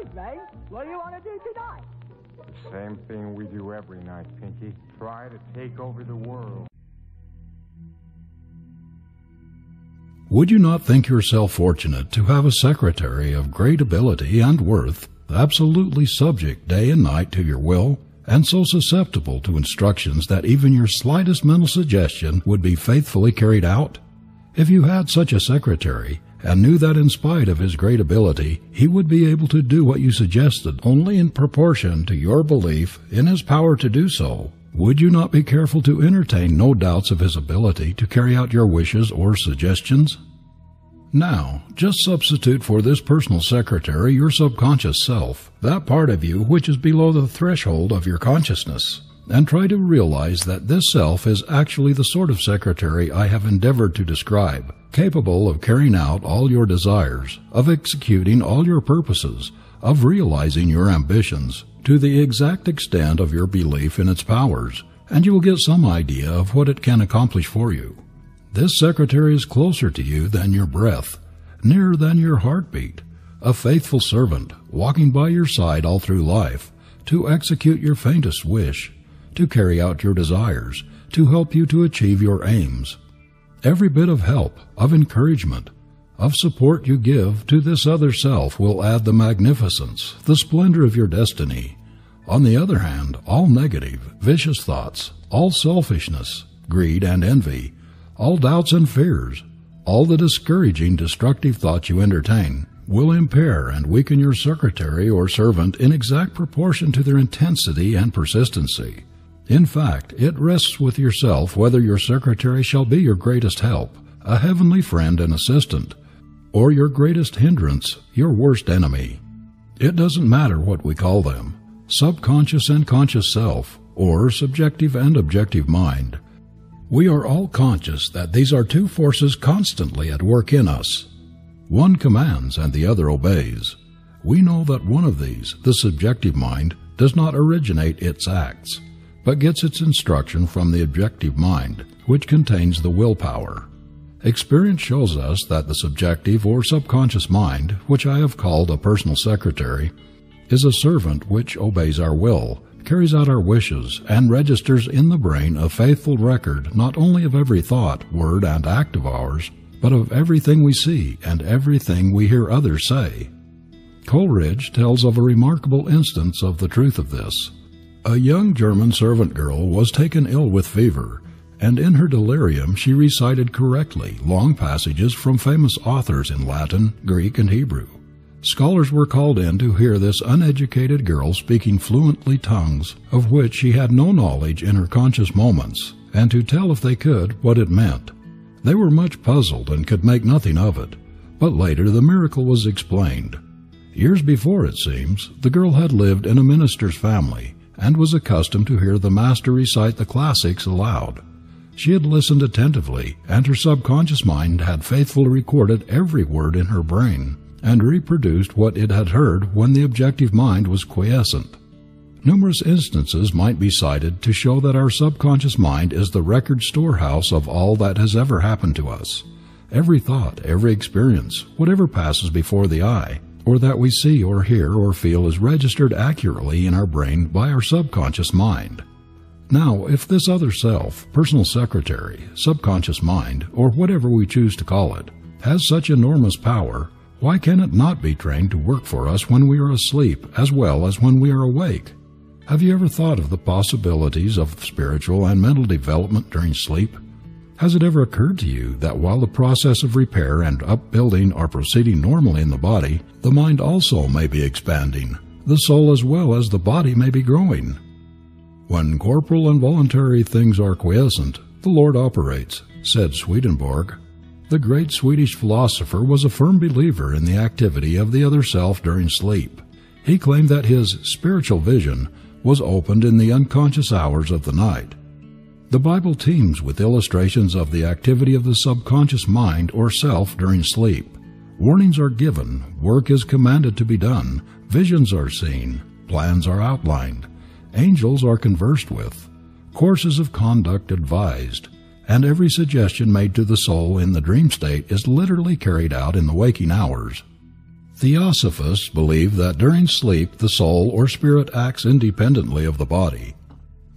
is, Brain. What do you want to do tonight? Same thing we do every night, Pinky. Try to take over the world. Would you not think yourself fortunate to have a secretary of great ability and worth, absolutely subject day and night to your will, and so susceptible to instructions that even your slightest mental suggestion would be faithfully carried out? If you had such a secretary, and knew that in spite of his great ability, he would be able to do what you suggested only in proportion to your belief in his power to do so, would you not be careful to entertain no doubts of his ability to carry out your wishes or suggestions? Now, just substitute for this personal secretary your subconscious self, that part of you which is below the threshold of your consciousness, and try to realize that this self is actually the sort of secretary I have endeavored to describe, capable of carrying out all your desires, of executing all your purposes, of realizing your ambitions, to the exact extent of your belief in its powers, and you will get some idea of what it can accomplish for you. This secretary is closer to you than your breath, nearer than your heartbeat, a faithful servant, walking by your side all through life, to execute your faintest wish, to carry out your desires, to help you to achieve your aims. Every bit of help, of encouragement, of support you give to this other self will add the magnificence, the splendor of your destiny. On the other hand, all negative, vicious thoughts, all selfishness, greed, and envy, all doubts and fears, all the discouraging, destructive thoughts you entertain, will impair and weaken your secretary or servant in exact proportion to their intensity and persistency. In fact, it rests with yourself whether your secretary shall be your greatest help, a heavenly friend and assistant, or your greatest hindrance, your worst enemy. It doesn't matter what we call them subconscious and conscious self, or subjective and objective mind. We are all conscious that these are two forces constantly at work in us. One commands and the other obeys. We know that one of these, the subjective mind, does not originate its acts, but gets its instruction from the objective mind, which contains the willpower. Experience shows us that the subjective or subconscious mind, which I have called a personal secretary, is a servant which obeys our will, carries out our wishes, and registers in the brain a faithful record not only of every thought, word, and act of ours, but of everything we see and everything we hear others say. Coleridge tells of a remarkable instance of the truth of this. A young German servant girl was taken ill with fever, and in her delirium she recited correctly long passages from famous authors in Latin, Greek, and Hebrew. Scholars were called in to hear this uneducated girl speaking fluently tongues of which she had no knowledge in her conscious moments, and to tell if they could what it meant. They were much puzzled and could make nothing of it, but later the miracle was explained. Years before, it seems, the girl had lived in a minister's family and was accustomed to hear the master recite the classics aloud. She had listened attentively, and her subconscious mind had faithfully recorded every word in her brain and reproduced what it had heard when the objective mind was quiescent. Numerous instances might be cited to show that our subconscious mind is the record storehouse of all that has ever happened to us. Every thought, every experience, whatever passes before the eye, or that we see or hear or feel is registered accurately in our brain by our subconscious mind. Now, if this other self, personal secretary, subconscious mind, or whatever we choose to call it, has such enormous power, why can it not be trained to work for us when we are asleep as well as when we are awake? Have you ever thought of the possibilities of spiritual and mental development during sleep? Has it ever occurred to you that while the process of repair and upbuilding are proceeding normally in the body, the mind also may be expanding, the soul as well as the body may be growing? When corporal and voluntary things are quiescent, the Lord operates, said Swedenborg. The great Swedish philosopher was a firm believer in the activity of the other self during sleep. He claimed that his spiritual vision was opened in the unconscious hours of the night. The Bible teems with illustrations of the activity of the subconscious mind or self during sleep. Warnings are given, work is commanded to be done, visions are seen, plans are outlined, angels are conversed with, courses of conduct advised, and every suggestion made to the soul in the dream state is literally carried out in the waking hours. Theosophists believe that during sleep the soul or spirit acts independently of the body,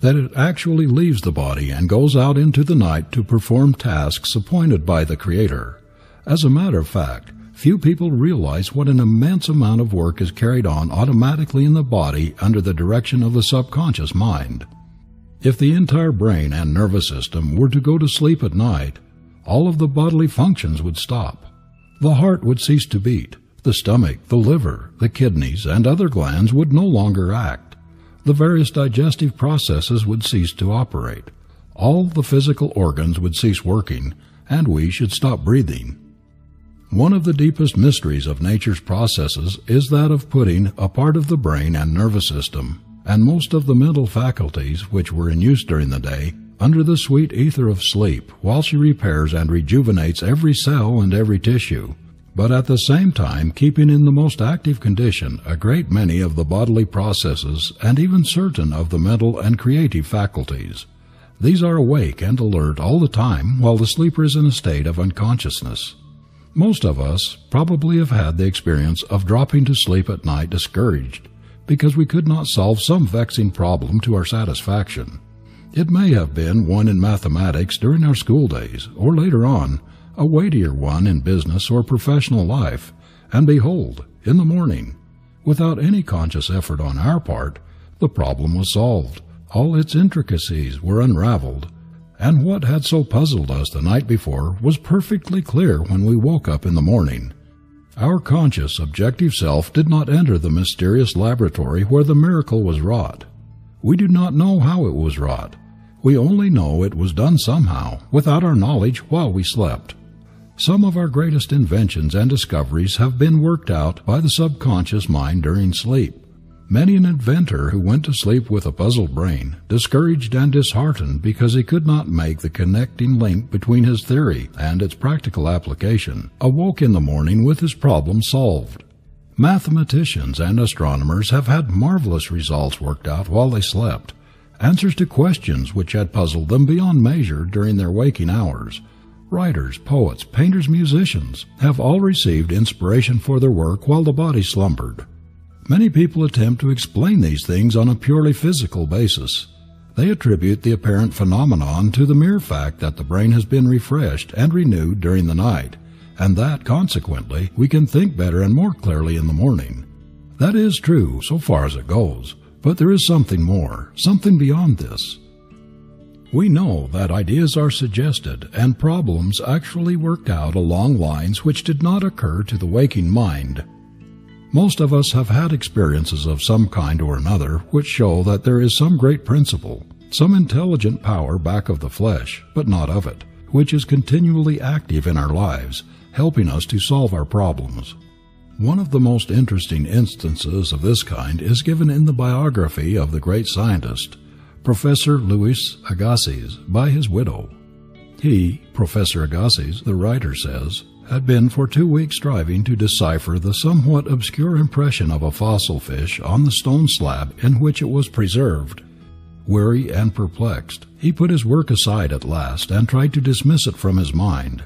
that it actually leaves the body and goes out into the night to perform tasks appointed by the Creator. As a matter of fact, few people realize what an immense amount of work is carried on automatically in the body under the direction of the subconscious mind. If the entire brain and nervous system were to go to sleep at night, all of the bodily functions would stop. The heart would cease to beat, the stomach, the liver, the kidneys, and other glands would no longer act. The various digestive processes would cease to operate. All the physical organs would cease working, and we should stop breathing. One of the deepest mysteries of nature's processes is that of putting a part of the brain and nervous system, and most of the mental faculties which were in use during the day, under the sweet ether of sleep while she repairs and rejuvenates every cell and every tissue, but at the same time keeping in the most active condition a great many of the bodily processes and even certain of the mental and creative faculties. These are awake and alert all the time while the sleeper is in a state of unconsciousness. Most of us probably have had the experience of dropping to sleep at night discouraged because we could not solve some vexing problem to our satisfaction. It may have been one in mathematics during our school days, or later on, a weightier one in business or professional life, and behold, in the morning, without any conscious effort on our part, the problem was solved, all its intricacies were unraveled, and what had so puzzled us the night before was perfectly clear when we woke up in the morning. Our conscious, objective self did not enter the mysterious laboratory where the miracle was wrought. We do not know how it was wrought. We only know it was done somehow, without our knowledge, while we slept. Some of our greatest inventions and discoveries have been worked out by the subconscious mind during sleep. Many an inventor who went to sleep with a puzzled brain, discouraged and disheartened because he could not make the connecting link between his theory and its practical application, awoke in the morning with his problem solved. Mathematicians and astronomers have had marvelous results worked out while they slept, answers to questions which had puzzled them beyond measure during their waking hours Writers, poets, painters, musicians have all received inspiration for their work while the body slumbered. Many people attempt to explain these things on a purely physical basis. They attribute the apparent phenomenon to the mere fact that the brain has been refreshed and renewed during the night, and that, consequently, we can think better and more clearly in the morning. That is true so far as it goes, but there is something more, something beyond this. We know that ideas are suggested and problems actually worked out along lines which did not occur to the waking mind. Most of us have had experiences of some kind or another which show that there is some great principle, some intelligent power back of the flesh, but not of it, which is continually active in our lives, helping us to solve our problems. One of the most interesting instances of this kind is given in the biography of the great scientist, Professor Louis Agassiz by his widow. He, Professor Agassiz, the writer says, had been for two weeks striving to decipher the somewhat obscure impression of a fossil fish on the stone slab in which it was preserved. Weary and perplexed, he put his work aside at last and tried to dismiss it from his mind.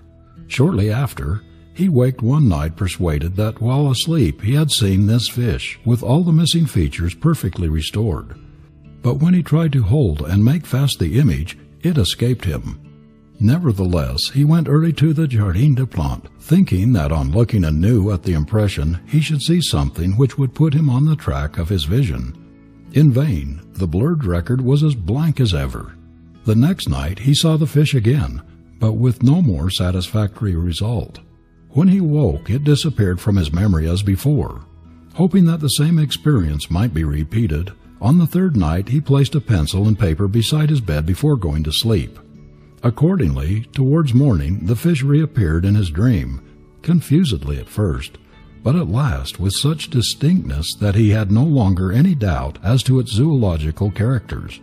Shortly after, he waked one night persuaded that while asleep he had seen this fish, with all the missing features perfectly restored. But when he tried to hold and make fast the image, it escaped him. Nevertheless, he went early to the Jardin des Plantes, thinking that on looking anew at the impression he should see something which would put him on the track of his vision. In vain, the blurred record was as blank as ever. The next night he saw the fish again, but with no more satisfactory result. When he woke, it disappeared from his memory as before. Hoping that the same experience might be repeated, on the third night he placed a pencil and paper beside his bed before going to sleep. Accordingly, towards morning the fish reappeared in his dream, confusedly at first, but at last with such distinctness that he had no longer any doubt as to its zoological characters.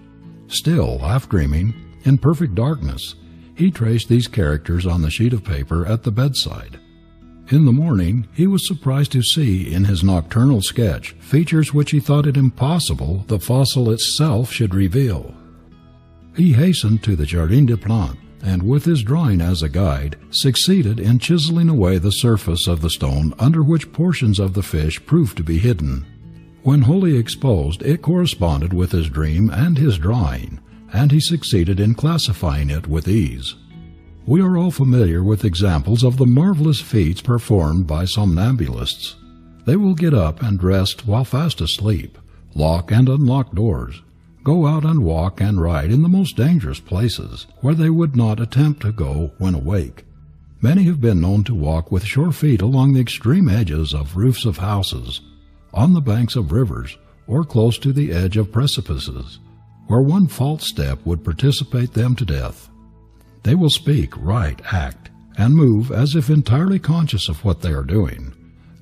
Still, half dreaming, in perfect darkness, he traced these characters on the sheet of paper at the bedside. In the morning he was surprised to see in his nocturnal sketch features which he thought it impossible the fossil itself should reveal. He hastened to the Jardin des Plantes and with his drawing as a guide, succeeded in chiseling away the surface of the stone under which portions of the fish proved to be hidden. When wholly exposed, it corresponded with his dream and his drawing, and he succeeded in classifying it with ease. We are all familiar with examples of the marvelous feats performed by somnambulists. They will get up and rest while fast asleep, lock and unlock doors, go out and walk and ride in the most dangerous places, where they would not attempt to go when awake. Many have been known to walk with sure feet along the extreme edges of roofs of houses, on the banks of rivers, or close to the edge of precipices, where one false step would precipitate them to death. They will speak, write, act, and move as if entirely conscious of what they are doing.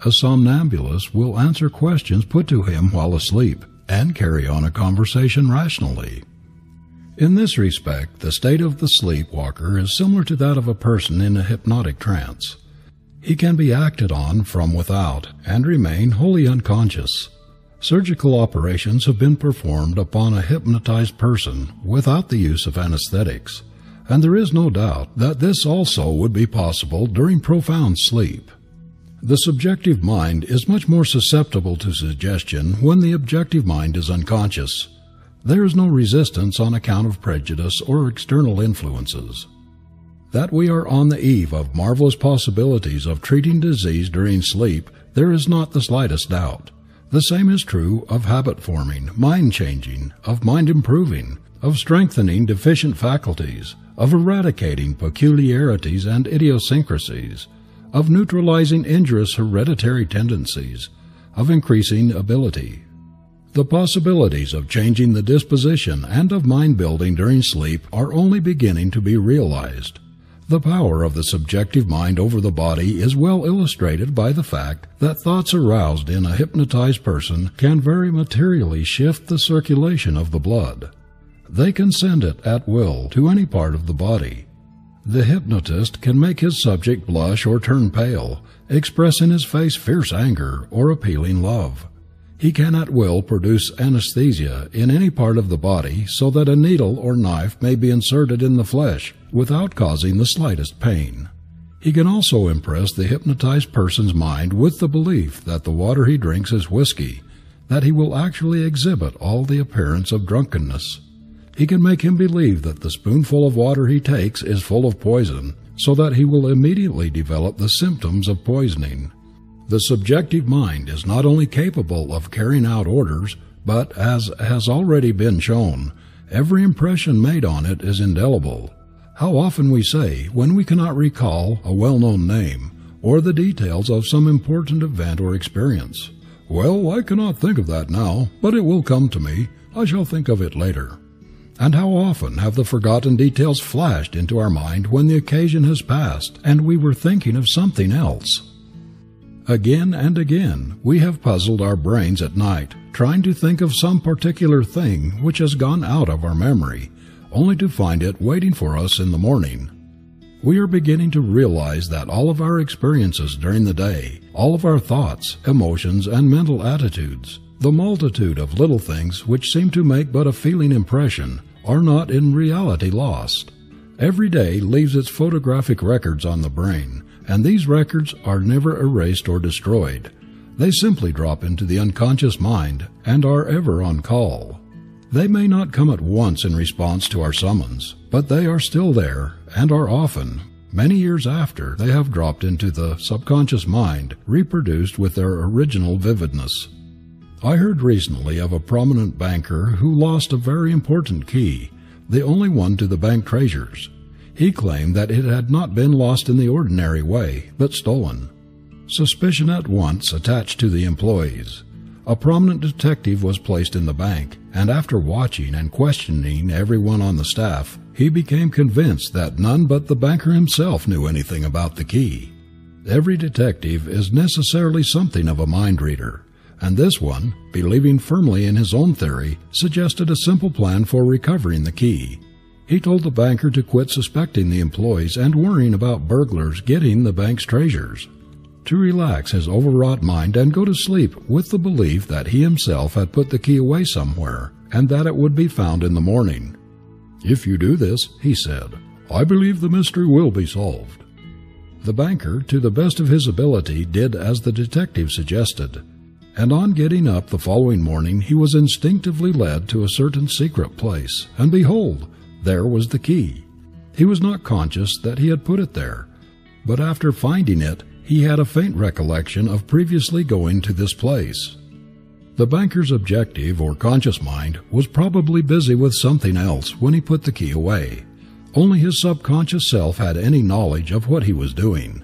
A somnambulist will answer questions put to him while asleep and carry on a conversation rationally. In this respect, the state of the sleepwalker is similar to that of a person in a hypnotic trance. He can be acted on from without and remain wholly unconscious. Surgical operations have been performed upon a hypnotized person without the use of anesthetics and there is no doubt that this also would be possible during profound sleep. The subjective mind is much more susceptible to suggestion when the objective mind is unconscious. There is no resistance on account of prejudice or external influences. That we are on the eve of marvelous possibilities of treating disease during sleep, there is not the slightest doubt. The same is true of habit forming, mind changing, of mind improving, of strengthening deficient faculties, of eradicating peculiarities and idiosyncrasies, of neutralizing injurious hereditary tendencies, of increasing ability. The possibilities of changing the disposition and of mind building during sleep are only beginning to be realized. The power of the subjective mind over the body is well illustrated by the fact that thoughts aroused in a hypnotized person can very materially shift the circulation of the blood. They can send it at will to any part of the body. The hypnotist can make his subject blush or turn pale, express in his face fierce anger or appealing love. He can at will produce anesthesia in any part of the body so that a needle or knife may be inserted in the flesh without causing the slightest pain. He can also impress the hypnotized person's mind with the belief that the water he drinks is whiskey, that he will actually exhibit all the appearance of drunkenness. He can make him believe that the spoonful of water he takes is full of poison, so that he will immediately develop the symptoms of poisoning. The subjective mind is not only capable of carrying out orders, but, as has already been shown, every impression made on it is indelible. How often we say, when we cannot recall a well known name, or the details of some important event or experience, Well, I cannot think of that now, but it will come to me. I shall think of it later. And how often have the forgotten details flashed into our mind when the occasion has passed and we were thinking of something else? Again and again we have puzzled our brains at night trying to think of some particular thing which has gone out of our memory, only to find it waiting for us in the morning. We are beginning to realize that all of our experiences during the day, all of our thoughts, emotions, and mental attitudes, the multitude of little things which seem to make but a feeling impression, are not in reality lost. Every day leaves its photographic records on the brain, and these records are never erased or destroyed. They simply drop into the unconscious mind and are ever on call. They may not come at once in response to our summons, but they are still there and are often, many years after they have dropped into the subconscious mind, reproduced with their original vividness. I heard recently of a prominent banker who lost a very important key, the only one to the bank treasures. He claimed that it had not been lost in the ordinary way, but stolen. Suspicion at once attached to the employees. A prominent detective was placed in the bank, and after watching and questioning everyone on the staff, he became convinced that none but the banker himself knew anything about the key. Every detective is necessarily something of a mind reader, and this one, believing firmly in his own theory, suggested a simple plan for recovering the key. He told the banker to quit suspecting the employees and worrying about burglars getting the bank's treasures, to relax his overwrought mind and go to sleep with the belief that he himself had put the key away somewhere and that it would be found in the morning. If you do this, he said, I believe the mystery will be solved. The banker, to the best of his ability, did as the detective suggested, and on getting up the following morning he was instinctively led to a certain secret place, and behold, there was the key. He was not conscious that he had put it there, but after finding it, he had a faint recollection of previously going to this place. The banker's objective or conscious mind was probably busy with something else when he put the key away. Only his subconscious self had any knowledge of what he was doing.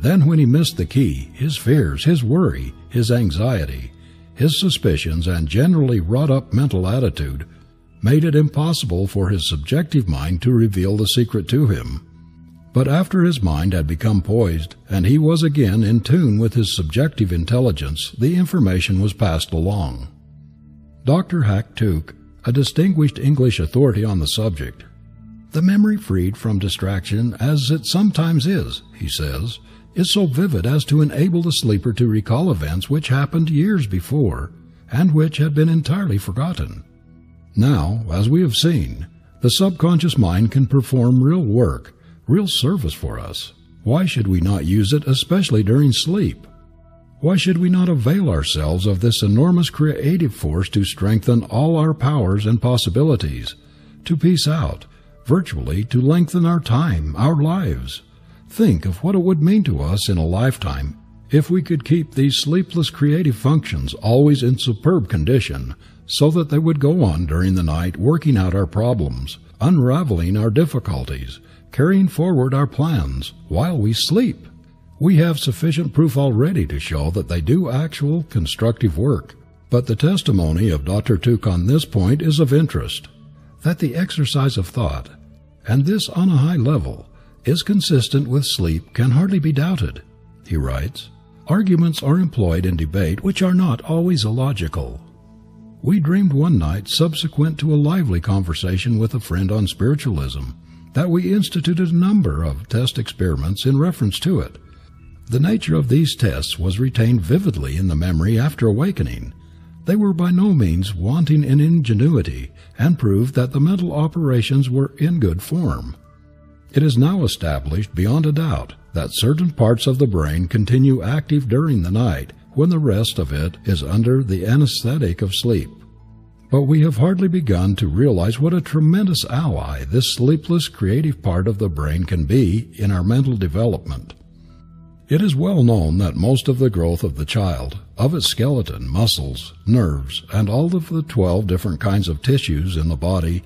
Then, when he missed the key, his fears, his worry, his anxiety, his suspicions, and generally wrought up mental attitude made it impossible for his subjective mind to reveal the secret to him. But after his mind had become poised and he was again in tune with his subjective intelligence, the information was passed along. Dr. Hack Tuke, a distinguished English authority on the subject, the memory freed from distraction, as it sometimes is, he says, is so vivid as to enable the sleeper to recall events which happened years before and which had been entirely forgotten. Now, as we have seen, the subconscious mind can perform real work, real service for us. Why should we not use it, especially during sleep? Why should we not avail ourselves of this enormous creative force to strengthen all our powers and possibilities, to piece out, virtually to lengthen our time, our lives. Think of what it would mean to us in a lifetime if we could keep these sleepless creative functions always in superb condition so that they would go on during the night working out our problems, unraveling our difficulties, carrying forward our plans while we sleep. We have sufficient proof already to show that they do actual constructive work, but the testimony of Dr. Tuke on this point is of interest. That the exercise of thought and this on a high level, is consistent with sleep can hardly be doubted. He writes, Arguments are employed in debate which are not always illogical. We dreamed one night, subsequent to a lively conversation with a friend on spiritualism, that we instituted a number of test experiments in reference to it. The nature of these tests was retained vividly in the memory after awakening, they were by no means wanting in ingenuity and proved that the mental operations were in good form. It is now established beyond a doubt that certain parts of the brain continue active during the night when the rest of it is under the anesthetic of sleep. But we have hardly begun to realize what a tremendous ally this sleepless creative part of the brain can be in our mental development. It is well known that most of the growth of the child, of its skeleton, muscles, nerves, and all of the 12 different kinds of tissues in the body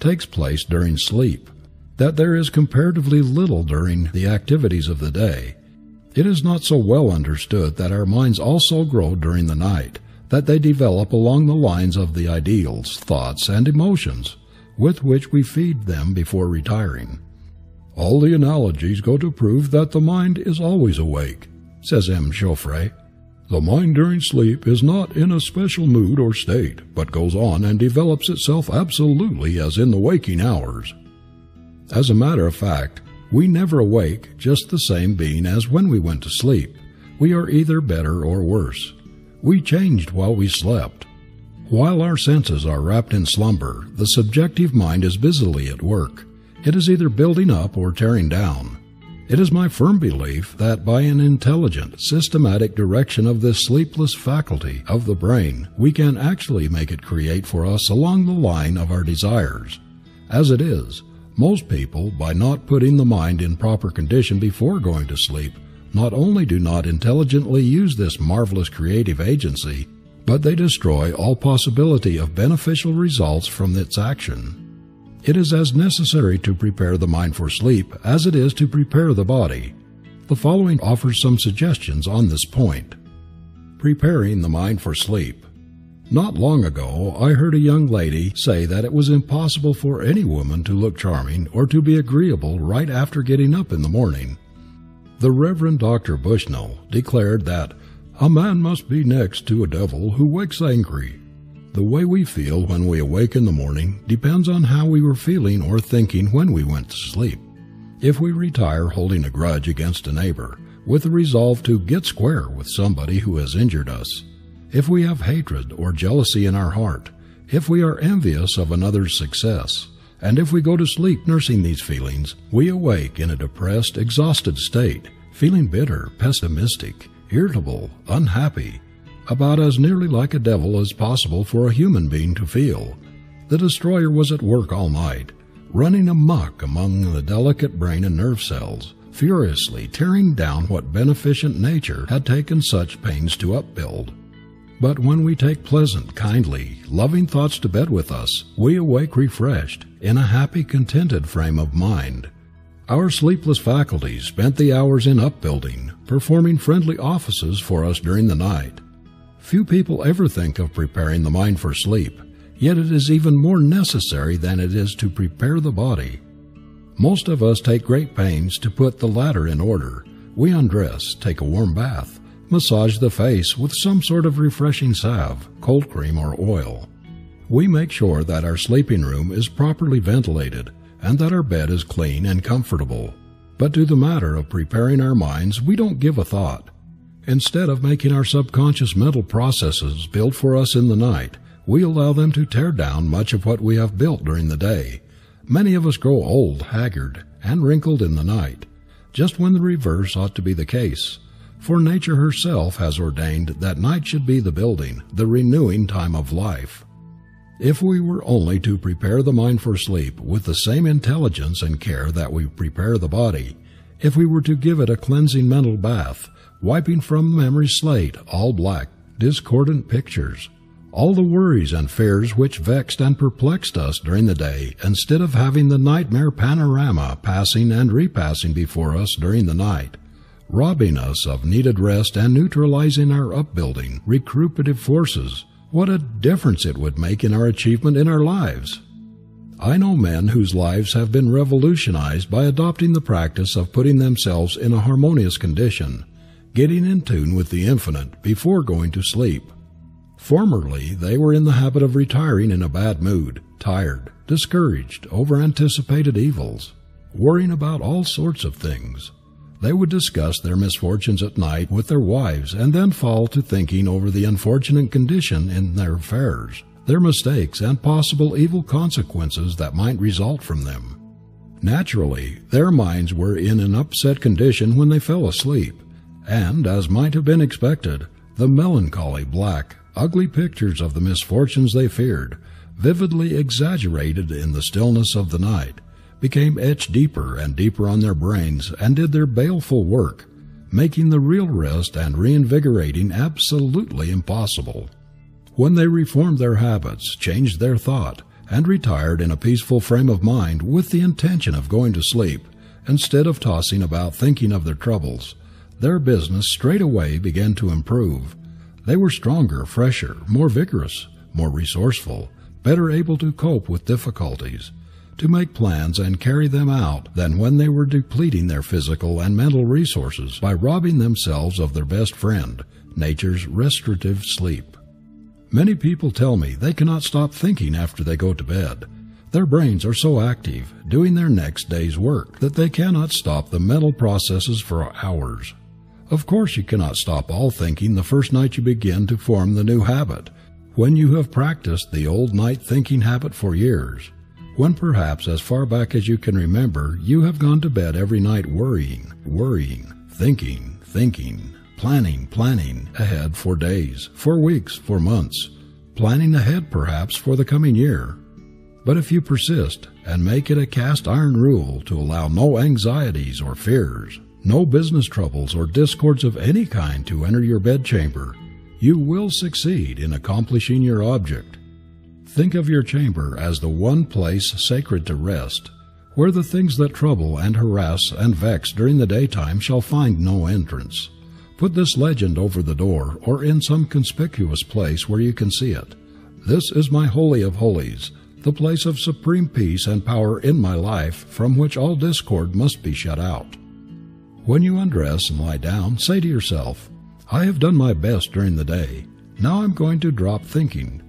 takes place during sleep, that there is comparatively little during the activities of the day. It is not so well understood that our minds also grow during the night, that they develop along the lines of the ideals, thoughts, and emotions with which we feed them before retiring. All the analogies go to prove that the mind is always awake, says M. Chaufre. The mind during sleep is not in a special mood or state, but goes on and develops itself absolutely as in the waking hours. As a matter of fact, we never awake just the same being as when we went to sleep. We are either better or worse. We changed while we slept. While our senses are wrapped in slumber, the subjective mind is busily at work. It is either building up or tearing down. It is my firm belief that by an intelligent, systematic direction of this sleepless faculty of the brain, we can actually make it create for us along the line of our desires. As it is, most people, by not putting the mind in proper condition before going to sleep, not only do not intelligently use this marvelous creative agency, but they destroy all possibility of beneficial results from its action. It is as necessary to prepare the mind for sleep as it is to prepare the body. The following offers some suggestions on this point. Preparing the mind for sleep. Not long ago, I heard a young lady say that it was impossible for any woman to look charming or to be agreeable right after getting up in the morning. The Reverend Dr. Bushnell declared that a man must be next to a devil who wakes angry the way we feel when we awake in the morning depends on how we were feeling or thinking when we went to sleep. If we retire holding a grudge against a neighbor, with a resolve to get square with somebody who has injured us, if we have hatred or jealousy in our heart, if we are envious of another's success, and if we go to sleep nursing these feelings, we awake in a depressed, exhausted state, feeling bitter, pessimistic, irritable, unhappy, about as nearly like a devil as possible for a human being to feel. The destroyer was at work all night, running amuck among the delicate brain and nerve cells, furiously tearing down what beneficent nature had taken such pains to upbuild. But when we take pleasant, kindly, loving thoughts to bed with us, we awake refreshed, in a happy, contented frame of mind. Our sleepless faculties spent the hours in upbuilding, performing friendly offices for us during the night. Few people ever think of preparing the mind for sleep, yet it is even more necessary than it is to prepare the body. Most of us take great pains to put the latter in order. We undress, take a warm bath, massage the face with some sort of refreshing salve, cold cream, or oil. We make sure that our sleeping room is properly ventilated and that our bed is clean and comfortable. But to the matter of preparing our minds we don't give a thought. Instead of making our subconscious mental processes build for us in the night, we allow them to tear down much of what we have built during the day. Many of us grow old, haggard, and wrinkled in the night, just when the reverse ought to be the case. For nature herself has ordained that night should be the building, the renewing time of life. If we were only to prepare the mind for sleep with the same intelligence and care that we prepare the body, if we were to give it a cleansing mental bath, wiping from memory's slate all black, discordant pictures, all the worries and fears which vexed and perplexed us during the day instead of having the nightmare panorama passing and repassing before us during the night, robbing us of needed rest and neutralizing our upbuilding, recuperative forces, what a difference it would make in our achievement in our lives. I know men whose lives have been revolutionized by adopting the practice of putting themselves in a harmonious condition, getting in tune with the infinite before going to sleep Formerly they were in the habit of retiring in a bad mood, tired, discouraged over anticipated evils, worrying about all sorts of things. They would discuss their misfortunes at night with their wives and then fall to thinking over the unfortunate condition in their affairs, their mistakes, and possible evil consequences that might result from them. Naturally, their minds were in an upset condition when they fell asleep, and, as might have been expected, the melancholy, black, ugly pictures of the misfortunes they feared, vividly exaggerated in the stillness of the night, became etched deeper and deeper on their brains and did their baleful work, making the real rest and reinvigorating absolutely impossible. When they reformed their habits, changed their thought, and retired in a peaceful frame of mind with the intention of going to sleep, instead of tossing about thinking of their troubles, their business straightway began to improve, they were stronger, fresher, more vigorous, more resourceful, better able to cope with difficulties, to make plans and carry them out than when they were depleting their physical and mental resources by robbing themselves of their best friend, nature's restorative sleep. Many people tell me they cannot stop thinking after they go to bed. Their brains are so active, doing their next day's work, that they cannot stop the mental processes for hours. Of course, you cannot stop all thinking the first night you begin to form the new habit, when you have practiced the old night thinking habit for years, when perhaps as far back as you can remember you have gone to bed every night worrying, worrying, thinking, thinking, planning, planning ahead for days, for weeks, for months, planning ahead perhaps for the coming year. But if you persist and make it a cast iron rule to allow no anxieties or fears, no business troubles or discords of any kind to enter your bedchamber, you will succeed in accomplishing your object. Think of your chamber as the one place sacred to rest, where the things that trouble and harass and vex during the daytime shall find no entrance. Put this legend over the door or in some conspicuous place where you can see it. This is my Holy of Holies, the place of supreme peace and power in my life from which all discord must be shut out. When you undress and lie down, say to yourself, I have done my best during the day. Now I'm going to drop thinking,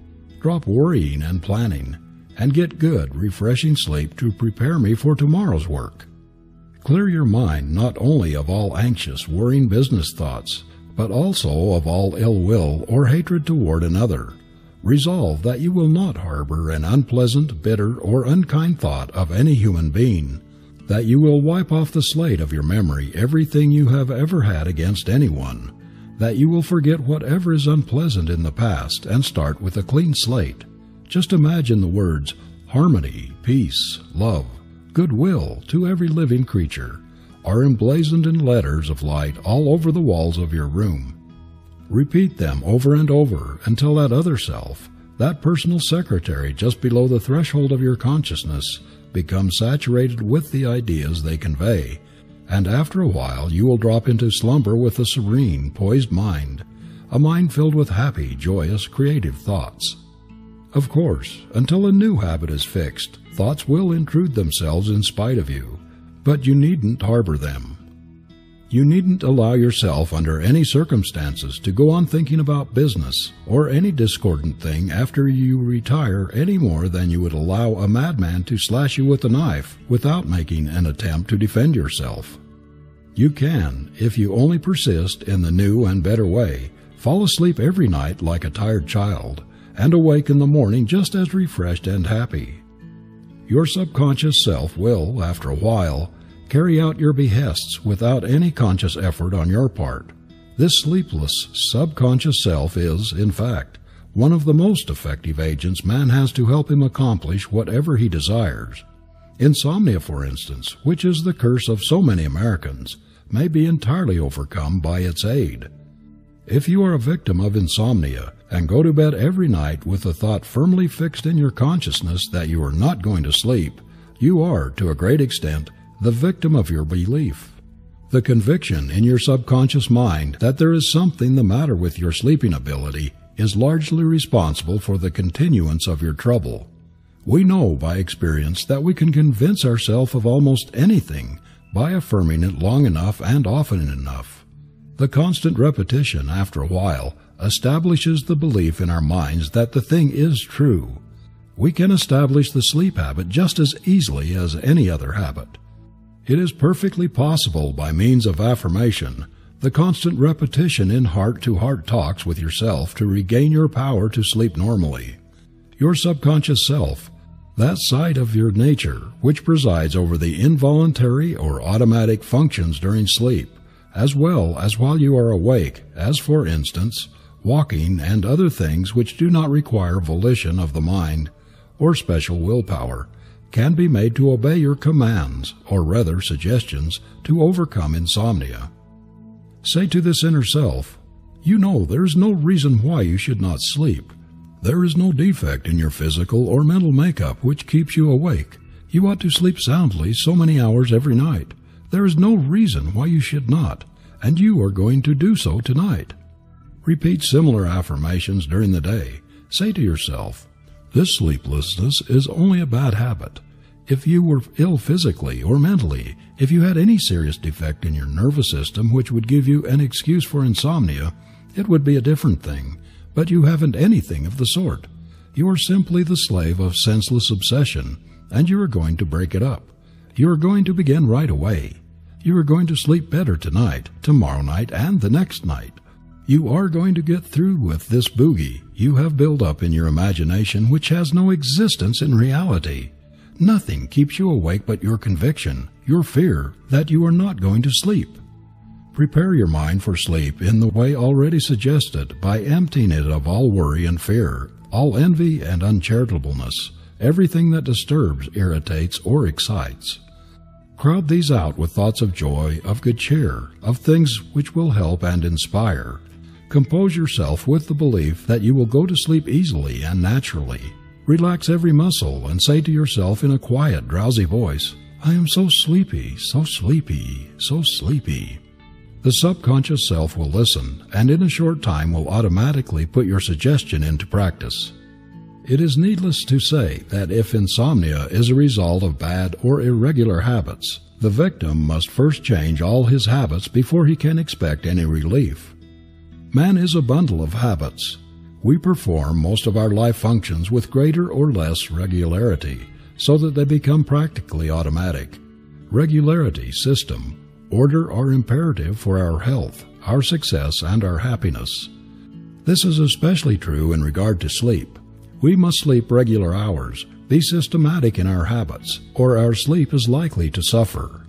drop worrying and planning, and get good, refreshing sleep to prepare me for tomorrow's work. Clear your mind not only of all anxious, worrying business thoughts, but also of all ill will or hatred toward another. Resolve that you will not harbor an unpleasant, bitter, or unkind thought of any human being, that you will wipe off the slate of your memory everything you have ever had against anyone, that you will forget whatever is unpleasant in the past and start with a clean slate. Just imagine the words harmony, peace, love, goodwill to every living creature are emblazoned in letters of light all over the walls of your room. Repeat them over and over until that other self, that personal secretary just below the threshold of your consciousness, becomes saturated with the ideas they convey, and after a while you will drop into slumber with a serene, poised mind, a mind filled with happy, joyous, creative thoughts. Of course, until a new habit is fixed, thoughts will intrude themselves in spite of you, but you needn't harbor them. You needn't allow yourself under any circumstances to go on thinking about business or any discordant thing after you retire any more than you would allow a madman to slash you with a knife without making an attempt to defend yourself. You can, if you only persist in the new and better way, fall asleep every night like a tired child and awake in the morning just as refreshed and happy. Your subconscious self will, after a while, carry out your behests without any conscious effort on your part. This sleepless, subconscious self is, in fact, one of the most effective agents man has to help him accomplish whatever he desires. Insomnia, for instance, which is the curse of so many Americans, may be entirely overcome by its aid. If you are a victim of insomnia and go to bed every night with the thought firmly fixed in your consciousness that you are not going to sleep, you are, to a great extent, the victim of your belief. The conviction in your subconscious mind that there is something the matter with your sleeping ability is largely responsible for the continuance of your trouble. We know by experience that we can convince ourselves of almost anything by affirming it long enough and often enough. The constant repetition, after a while, establishes the belief in our minds that the thing is true. We can establish the sleep habit just as easily as any other habit. It is perfectly possible by means of affirmation, the constant repetition in heart to heart talks with yourself to regain your power to sleep normally. Your subconscious self, that side of your nature which presides over the involuntary or automatic functions during sleep, as well as while you are awake, as for instance, walking and other things which do not require volition of the mind or special willpower, can be made to obey your commands, or rather suggestions, to overcome insomnia. Say to this inner self, You know there is no reason why you should not sleep. There is no defect in your physical or mental makeup which keeps you awake. You ought to sleep soundly so many hours every night. There is no reason why you should not, and you are going to do so tonight. Repeat similar affirmations during the day. Say to yourself, this sleeplessness is only a bad habit. If you were ill physically or mentally, if you had any serious defect in your nervous system which would give you an excuse for insomnia, it would be a different thing, but you haven't anything of the sort. You are simply the slave of senseless obsession, and you are going to break it up. You are going to begin right away. You are going to sleep better tonight, tomorrow night, and the next night. You are going to get through with this boogie you have built up in your imagination which has no existence in reality. Nothing keeps you awake but your conviction, your fear that you are not going to sleep. Prepare your mind for sleep in the way already suggested by emptying it of all worry and fear, all envy and uncharitableness, everything that disturbs, irritates, or excites. Crowd these out with thoughts of joy, of good cheer, of things which will help and inspire, Compose yourself with the belief that you will go to sleep easily and naturally. Relax every muscle and say to yourself in a quiet, drowsy voice, I am so sleepy, so sleepy, so sleepy. The subconscious self will listen and in a short time will automatically put your suggestion into practice. It is needless to say that if insomnia is a result of bad or irregular habits, the victim must first change all his habits before he can expect any relief. Man is a bundle of habits. We perform most of our life functions with greater or less regularity, so that they become practically automatic. Regularity, system, order are imperative for our health, our success, and our happiness. This is especially true in regard to sleep. We must sleep regular hours, be systematic in our habits, or our sleep is likely to suffer.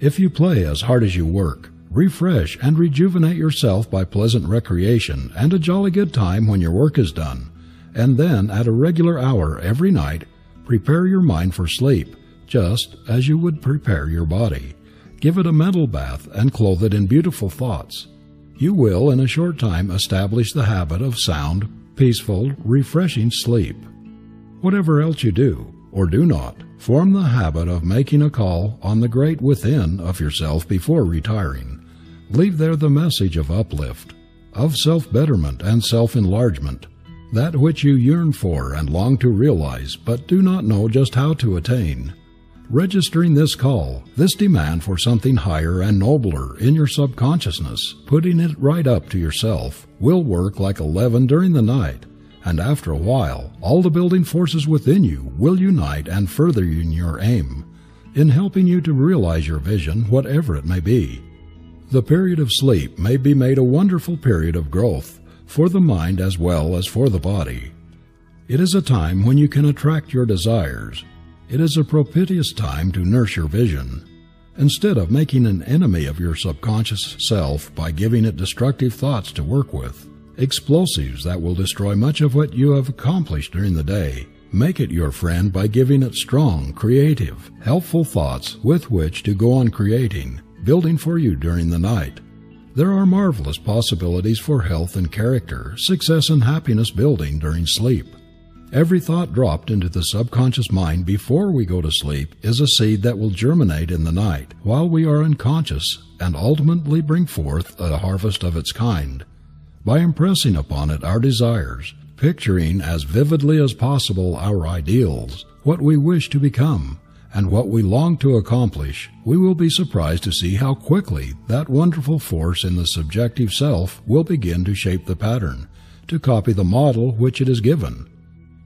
If you play as hard as you work, refresh and rejuvenate yourself by pleasant recreation and a jolly good time when your work is done, and then at a regular hour every night, prepare your mind for sleep, just as you would prepare your body. Give it a mental bath and clothe it in beautiful thoughts. You will in a short time establish the habit of sound, peaceful, refreshing sleep. Whatever else you do, or do not, form the habit of making a call on the great within of yourself before retiring. Leave there the message of uplift, of self betterment and self enlargement, that which you yearn for and long to realize but do not know just how to attain. Registering this call, this demand for something higher and nobler in your subconsciousness, putting it right up to yourself, will work like a leaven during the night, and after a while, all the building forces within you will unite and further in your aim, in helping you to realize your vision, whatever it may be. The period of sleep may be made a wonderful period of growth, for the mind as well as for the body. It is a time when you can attract your desires, it is a propitious time to nurse your vision. Instead of making an enemy of your subconscious self by giving it destructive thoughts to work with, explosives that will destroy much of what you have accomplished during the day, make it your friend by giving it strong, creative, helpful thoughts with which to go on creating, building for you during the night. There are marvelous possibilities for health and character, success and happiness building during sleep. Every thought dropped into the subconscious mind before we go to sleep is a seed that will germinate in the night while we are unconscious and ultimately bring forth a harvest of its kind. By impressing upon it our desires, picturing as vividly as possible our ideals, what we wish to become, and what we long to accomplish, we will be surprised to see how quickly that wonderful force in the subjective self will begin to shape the pattern, to copy the model which it is given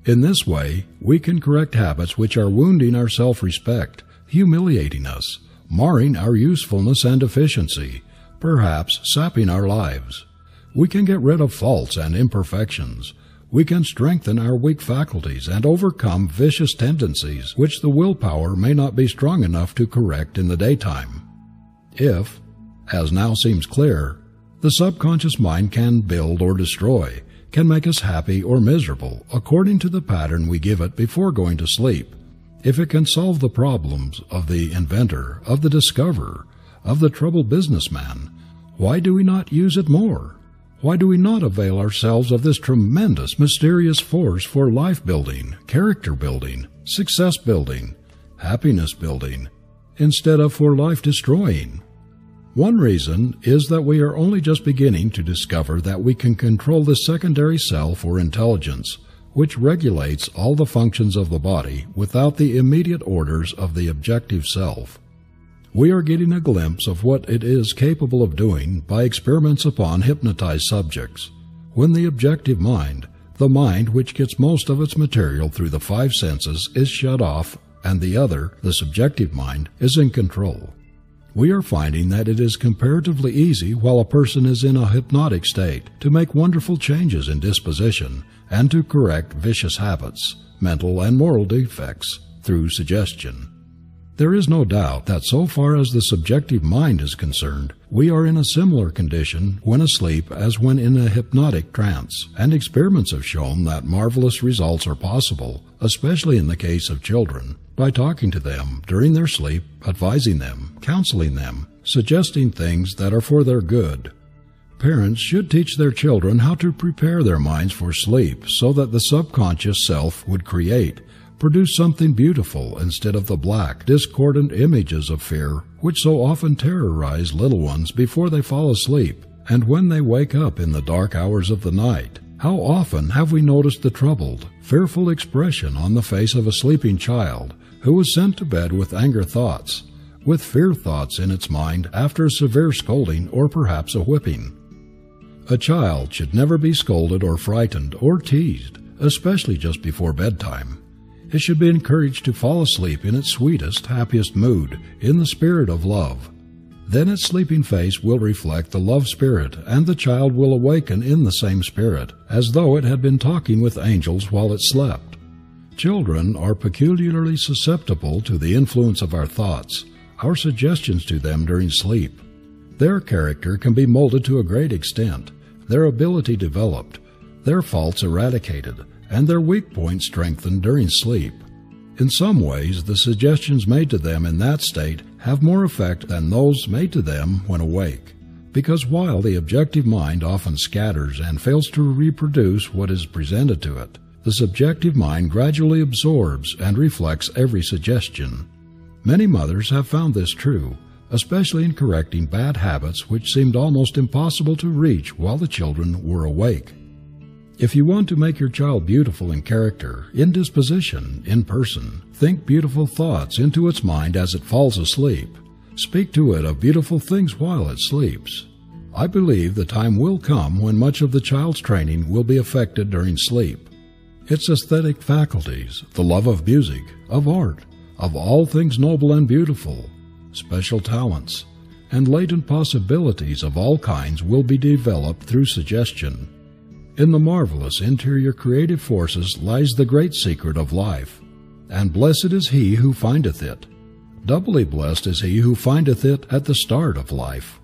in this way, we can correct habits which are wounding our self respect, humiliating us, marring our usefulness and efficiency, perhaps sapping our lives. We can get rid of faults and imperfections. We can strengthen our weak faculties and overcome vicious tendencies which the willpower may not be strong enough to correct in the daytime. If, as now seems clear, the subconscious mind can build or destroy, can make us happy or miserable according to the pattern we give it before going to sleep. If it can solve the problems of the inventor, of the discoverer, of the troubled businessman, why do we not use it more? Why do we not avail ourselves of this tremendous, mysterious force for life building, character building, success building, happiness building, instead of for life destroying? One reason is that we are only just beginning to discover that we can control the secondary self or intelligence, which regulates all the functions of the body without the immediate orders of the objective self. We are getting a glimpse of what it is capable of doing by experiments upon hypnotized subjects. When the objective mind, the mind which gets most of its material through the five senses, is shut off and the other, the subjective mind, is in control we are finding that it is comparatively easy while a person is in a hypnotic state to make wonderful changes in disposition and to correct vicious habits, mental and moral defects through suggestion. There is no doubt that so far as the subjective mind is concerned, we are in a similar condition when asleep as when in a hypnotic trance, and experiments have shown that marvelous results are possible, especially in the case of children, by talking to them during their sleep, advising them, counseling them, suggesting things that are for their good. Parents should teach their children how to prepare their minds for sleep so that the subconscious self would create produce something beautiful instead of the black, discordant images of fear which so often terrorize little ones before they fall asleep and when they wake up in the dark hours of the night. How often have we noticed the troubled, fearful expression on the face of a sleeping child who was sent to bed with anger thoughts, with fear thoughts in its mind after a severe scolding or perhaps a whipping? A child should never be scolded or frightened or teased, especially just before bedtime. It should be encouraged to fall asleep in its sweetest, happiest mood, in the spirit of love. Then its sleeping face will reflect the love spirit and the child will awaken in the same spirit, as though it had been talking with angels while it slept. Children are peculiarly susceptible to the influence of our thoughts, our suggestions to them during sleep. Their character can be molded to a great extent, their ability developed, their faults eradicated, and their weak points strengthened during sleep. In some ways, the suggestions made to them in that state have more effect than those made to them when awake, because while the objective mind often scatters and fails to reproduce what is presented to it, the subjective mind gradually absorbs and reflects every suggestion. Many mothers have found this true, especially in correcting bad habits which seemed almost impossible to reach while the children were awake. If you want to make your child beautiful in character, in disposition, in person, think beautiful thoughts into its mind as it falls asleep. Speak to it of beautiful things while it sleeps. I believe the time will come when much of the child's training will be effected during sleep. Its aesthetic faculties, the love of music, of art, of all things noble and beautiful, special talents, and latent possibilities of all kinds will be developed through suggestion. In the marvelous interior creative forces lies the great secret of life, and blessed is he who findeth it. Doubly blessed is he who findeth it at the start of life.